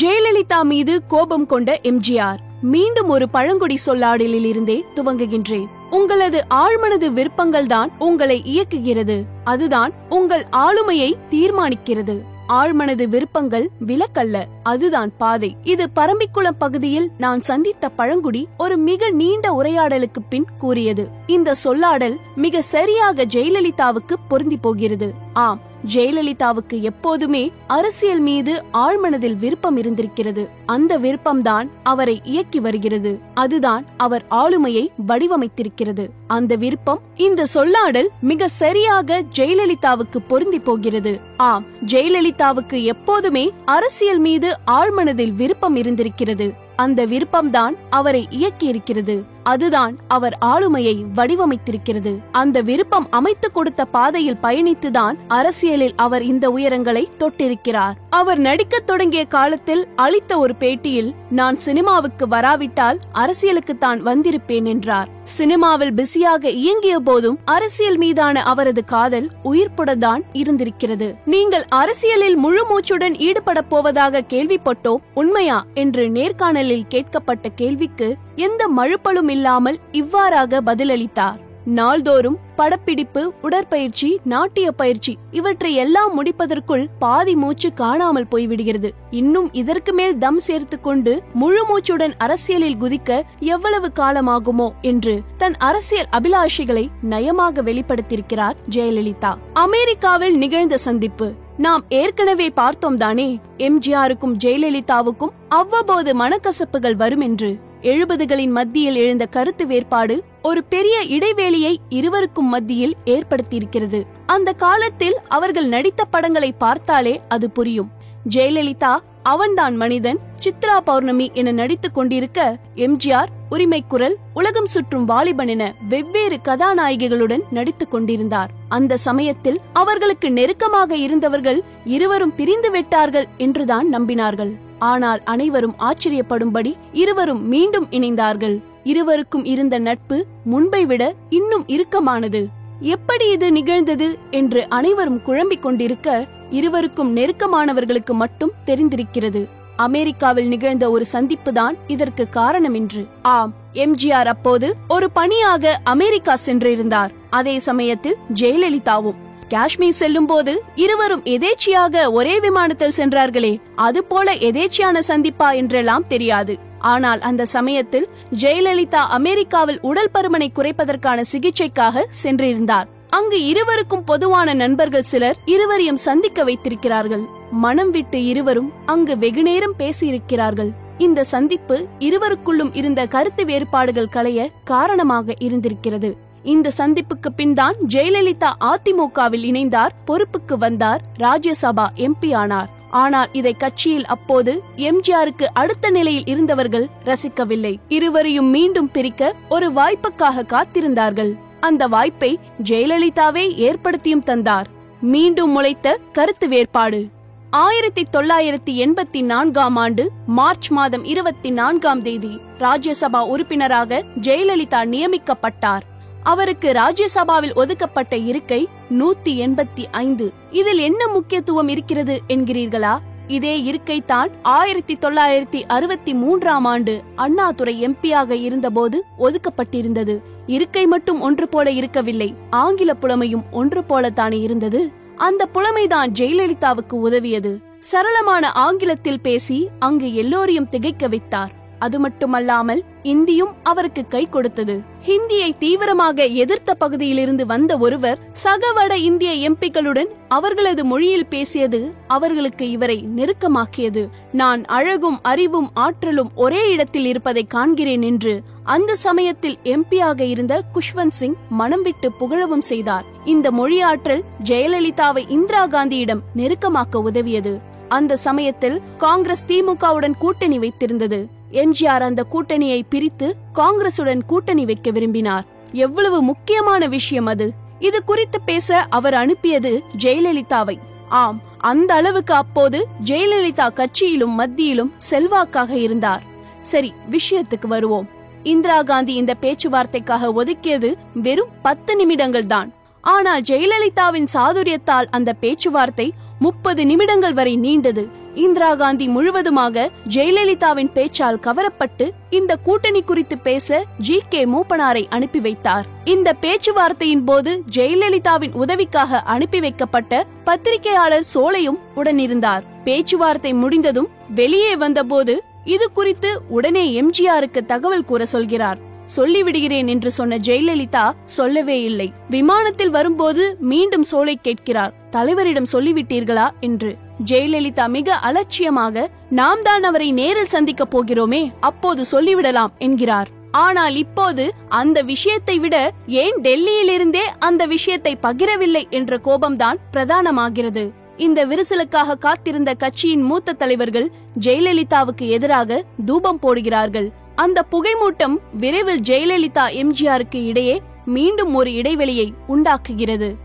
ஜெயலலிதா மீது கோபம் கொண்ட எம்ஜிஆர் மீண்டும் ஒரு பழங்குடி சொல்லாடலில் இருந்தே துவங்குகின்றேன். உங்களது ஆழ்மனது விருப்பங்கள் தான் உங்களை இயக்குகிறது. அதுதான் உங்கள் ஆளுமையை தீர்மானிக்கிறது. ஆழ்மனது விருப்பங்கள் விலக்கல்ல அதுதான் பாதை. இது பரம்பிக்குளம் பகுதியில் நான் சந்தித்த பழங்குடி ஒரு மிக நீண்ட உரையாடலுக்கு பின் கூறியது. இந்த சொல்லாடல் மிக சரியாக ஜெயலலிதாவுக்கு பொருந்தி போகிறது. ஆம் ஜெயலலிதாவுக்கு எப்போதுமே அரசியல் மீது ஆழ்மனதில் விருப்பம் இருந்திருக்கிறது. அந்த விருப்பம்தான் அவரை இயக்கி வருகிறது. அதுதான் அவர் ஆளுமையை வடிவமைத்திருக்கிறது. அந்த விருப்பம் இந்த சொல்லாடல் மிக சரியாக ஜெயலலிதாவுக்கு பொருந்தி போகிறது. ஆம் ஜெயலலிதாவுக்கு எப்போதுமே அரசியல் மீது ஆழ்மனதில் விருப்பம் இருந்திருக்கிறது. அந்த விருப்பம்தான் அவரை இயக்கியிருக்கிறது. அதுதான் அவர் ஆளுமையை வடிவமைத்திருக்கிறது. அந்த விருப்பம் அமைத்து கொடுத்த பாதையில் பயணித்துதான் அரசியலில் அவர் இந்த உயரங்களை தொட்டிருக்கிறார். அவர் நடிக்கத் தொடங்கிய காலத்தில் அளித்த ஒரு பேட்டியில் நான் சினிமாவுக்கு வராவிட்டால் அரசியலுக்கு தான் வந்திருப்பேன் என்றார். சினிமாவில் பிஸியாக இயங்கிய போதும் அரசியல் மீதான அவரது காதல் உயிர்ப்புடன் இருந்திருக்கிறது. நீங்கள் அரசியலில் முழு மூச்சுடன் ஈடுபட போவதாக கேள்விப்பட்டோம் உண்மையா? என்று நேர்காணலில் கேட்கப்பட்ட கேள்விக்கு எந்த மழுப்பலும் இல்லாமல் இவ்வாறாக பதிலளித்தார். நாள்தோறும் படப்பிடிப்பு உடற்பயிற்சி நாட்டிய பயிற்சி இவற்றை எல்லாம் முடிப்பதற்குள் பாதி மூச்சு காணாமல் போய்விடுகிறது. இன்னும் இதற்கு மேல் தம் சேர்த்து கொண்டு முழு மூச்சுடன் அரசியலில் குதிக்க எவ்வளவு காலமாகுமோ என்று தன் அரசியல் அபிலாஷைகளை நயமாக வெளிப்படுத்தியிருக்கிறார் ஜெயலலிதா. அமெரிக்காவில் நிகழ்ந்த சந்திப்பு. நாம் ஏற்கனவே பார்த்தோம் தானே எம்ஜிஆருக்கும் ஜெயலலிதாவுக்கும் அவ்வப்போது மனக்கசப்புகள் வரும் என்று. எழுபதுகளின் மத்தியில் எழுந்த கருத்து வேறுபாடு ஒரு பெரிய இடைவேளியை இருவருக்கும் மத்தியில் ஏற்படுத்தியிருக்கிறது. அந்த காலத்தில் அவர்கள் நடித்த படங்களை பார்த்தாலே அது புரியும். ஜெயலலிதா அவன்தான் மனிதன். சித்ரா பௌர்ணமி என நடித்துக் கொண்டிருக்க எம்ஜிஆர் உரிமை குரல் உலகம் சுற்றும் வாலிபன் என வெவ்வேறு கதாநாயகிகளுடன் நடித்துக் கொண்டிருந்தார். அந்த சமயத்தில் அவர்களுக்கு நெருக்கமாக இருந்தவர்கள் இருவரும் பிரிந்து விட்டார்கள் என்றுதான் நம்பினார்கள். ஆனால் அனைவரும் ஆச்சரியப்படும்படி இருவரும் மீண்டும் இணைந்தார்கள். இருவருக்கும் இருந்த நட்பு முன்பை விட இன்னும் இறுக்கமானது. எப்படி இது நிகழ்ந்தது என்று அனைவரும் குழம்பிக் கொண்டிருக்க இருவருக்கும் நெருக்கமானவர்களுக்கு மட்டும் தெரிந்திருக்கிறது. அமெரிக்காவில் நிகழ்ந்த ஒரு சந்திப்பு தான் இதற்கு காரணம் என்று ஆம் எம்ஜிஆர் அப்போது ஒரு பணியாக அமெரிக்கா சென்றிருந்தார். அதே சமயத்தில் ஜெயலலிதாவும். காஷ்மீர் செல்லும் போது இருவரும் எதேச்சியாக ஒரே விமானத்தில் சென்றார்களே அது போல எதேச்சியான சந்திப்பா என்றெல்லாம் தெரியாது. ஆனால் அந்த சமயத்தில் ஜெயலலிதா அமெரிக்காவில் உடல் பருமனை குறைப்பதற்கான சிகிச்சைக்காக சென்றிருந்தார். அங்கு இருவருக்கும் பொதுவான நண்பர்கள் சிலர் இருவரையும் சந்திக்க வைத்திருக்கிறார்கள். மனம் விட்டு இருவரும் அங்கு வெகுநேரம் பேசியிருக்கிறார்கள். இந்த சந்திப்பு இருவருக்குள்ளும் இருந்த கருத்து வேறுபாடுகள் களைய காரணமாக இருந்திருக்கிறது. இந்த சந்திப்புக்கு பின்தான் ஜெயலலிதா அதிமுகவில் இணைந்தார் பொறுப்புக்கு வந்தார் ராஜ்யசபா எம்பி ஆனார். ஆனால் இதை கட்சியில் அப்போது எம்ஜிஆருக்கு அடுத்த நிலையில் இருந்தவர்கள் ரசிக்கவில்லை. இருவரையும் மீண்டும் பிரிக்க ஒரு வாய்ப்புக்காக காத்திருந்தார்கள். அந்த வாய்ப்பை ஜெயலலிதாவே ஏற்படுத்தியும் தந்தார். மீண்டும் முளைத்த கருத்து வேறுபாடு. ஆயிரத்தி தொள்ளாயிரத்தி எண்பத்தி நான்காம் ஆண்டு மார்ச் மாதம் இருபத்தி நான்காம் தேதி ராஜ்யசபா உறுப்பினராக ஜெயலலிதா நியமிக்கப்பட்டார். அவருக்கு ராஜ்யசபாவில் ஒதுக்கப்பட்ட இருக்கை நூத்தி எண்பத்தி ஐந்து. இதில் என்ன முக்கியத்துவம் இருக்கிறது என்கிறீர்களா? இதே இருக்கை தான் ஆயிரத்தி தொள்ளாயிரத்தி அறுபத்தி மூன்றாம் ஆண்டு அண்ணாதுரை எம்பியாக இருந்தபோது ஒதுக்கப்பட்டிருந்தது. இருக்கை மட்டும் ஒன்று போல இருக்கவில்லை. ஆங்கில புலமையும் ஒன்று போலத்தானே இருந்தது. அந்த புலமைதான் ஜெயலலிதாவுக்கு உதவியது. சரளமான ஆங்கிலத்தில் பேசி அங்கு எல்லோரையும் திகைக்க வைத்தார். அது மட்டுமல்லாமல் இந்தியும் அவருக்கு கை கொடுத்தது. ஹிந்தியை தீவிரமாக எதிர்த்த பகுதியிலிருந்து வந்த ஒருவர் சக வட இந்திய எம்பிக்களுடன் அவர்களது மொழியில் பேசியது அவர்களுக்கு இவரை நெருக்கமாக்கியது. நான் அழகும் அறிவும் ஆற்றலும் ஒரே இடத்தில் இருப்பதை காண்கிறேன் என்று அந்த சமயத்தில் எம்பியாக இருந்த குஷ்வந்த் சிங் மனம் விட்டு புகழவும் செய்தார். இந்த மொழியாற்றல் ஜெயலலிதாவை இந்திரா காந்தியிடம் நெருக்கமாக்க உதவியது. அந்த சமயத்தில் காங்கிரஸ் திமுகவுடன் கூட்டணி வைத்திருந்தது. எம்ஜிஆர் அந்த கூட்டணியை பிரித்து காங்கிரசுடன் கூட்டணி வைக்க விரும்பினார். எவ்வளவு முக்கியமான விஷயம் அது. இது குறித்து பேச அவர் அனுப்பியது ஜெயலலிதாவை. ஆம் அந்த அளவுக்கு அப்போது ஜெயலலிதா கட்சியிலும் மத்தியிலும் செல்வாக்காக இருந்தார். சரி விஷயத்துக்கு வருவோம். இந்திரா காந்தி இந்த பேச்சுவார்த்தைக்காக ஒதுக்கியது வெறும் பத்து நிமிடங்கள் தான். ஆனால் ஜெயலலிதாவின் சாதுரியத்தால் அந்த பேச்சுவார்த்தை முப்பது நிமிடங்கள் வரை நீண்டது. இந்திரா காந்தி முழுவதுமாக ஜெயலலிதாவின் பேச்சால் கவரப்பட்டு இந்த கூட்டணி குறித்து பேச ஜி கே மூப்பனாரை அனுப்பி வைத்தார். இந்த பேச்சுவார்த்தையின் போது ஜெயலலிதாவின் உதவிக்காக அனுப்பி வைக்கப்பட்ட பத்திரிகையாளர் சோலையும் உடனிருந்தார். பேச்சுவார்த்தை முடிந்ததும் வெளியே வந்தபோது இது குறித்து உடனே எம்ஜிஆருக்கு தகவல் கூற சொல்கிறார். சொல்லிவிடுகிறேன் என்று சொன்ன ஜெயலலிதா சொல்லவே இல்லை. விமானத்தில் வரும்போது மீண்டும் சோலை கேட்கிறார். தலைவரிடம் சொல்லிவிட்டீர்களா? என்று ஜெயலலிதா மிக அலட்சியமாக நாம் தான் அவரை நேரில் சந்திக்க போகிறோமே அப்போது சொல்லிவிடலாம் என்கிறார். ஆனால் இப்போது அந்த விஷயத்தை விட ஏன் டெல்லியிலிருந்தே அந்த விஷயத்தை பகிரவில்லை என்ற கோபம்தான் பிரதானமாகிறது. இந்த விரிசலுக்காக காத்திருந்த கட்சியின் மூத்த தலைவர்கள் ஜெயலலிதாவுக்கு எதிராக தூபம் போடுகிறார்கள். அந்த புகைமூட்டம் விரைவில் ஜெயலலிதா எம்ஜிஆருக்கு இடையே மீண்டும் ஒரு இடைவெளியை உண்டாக்குகிறது.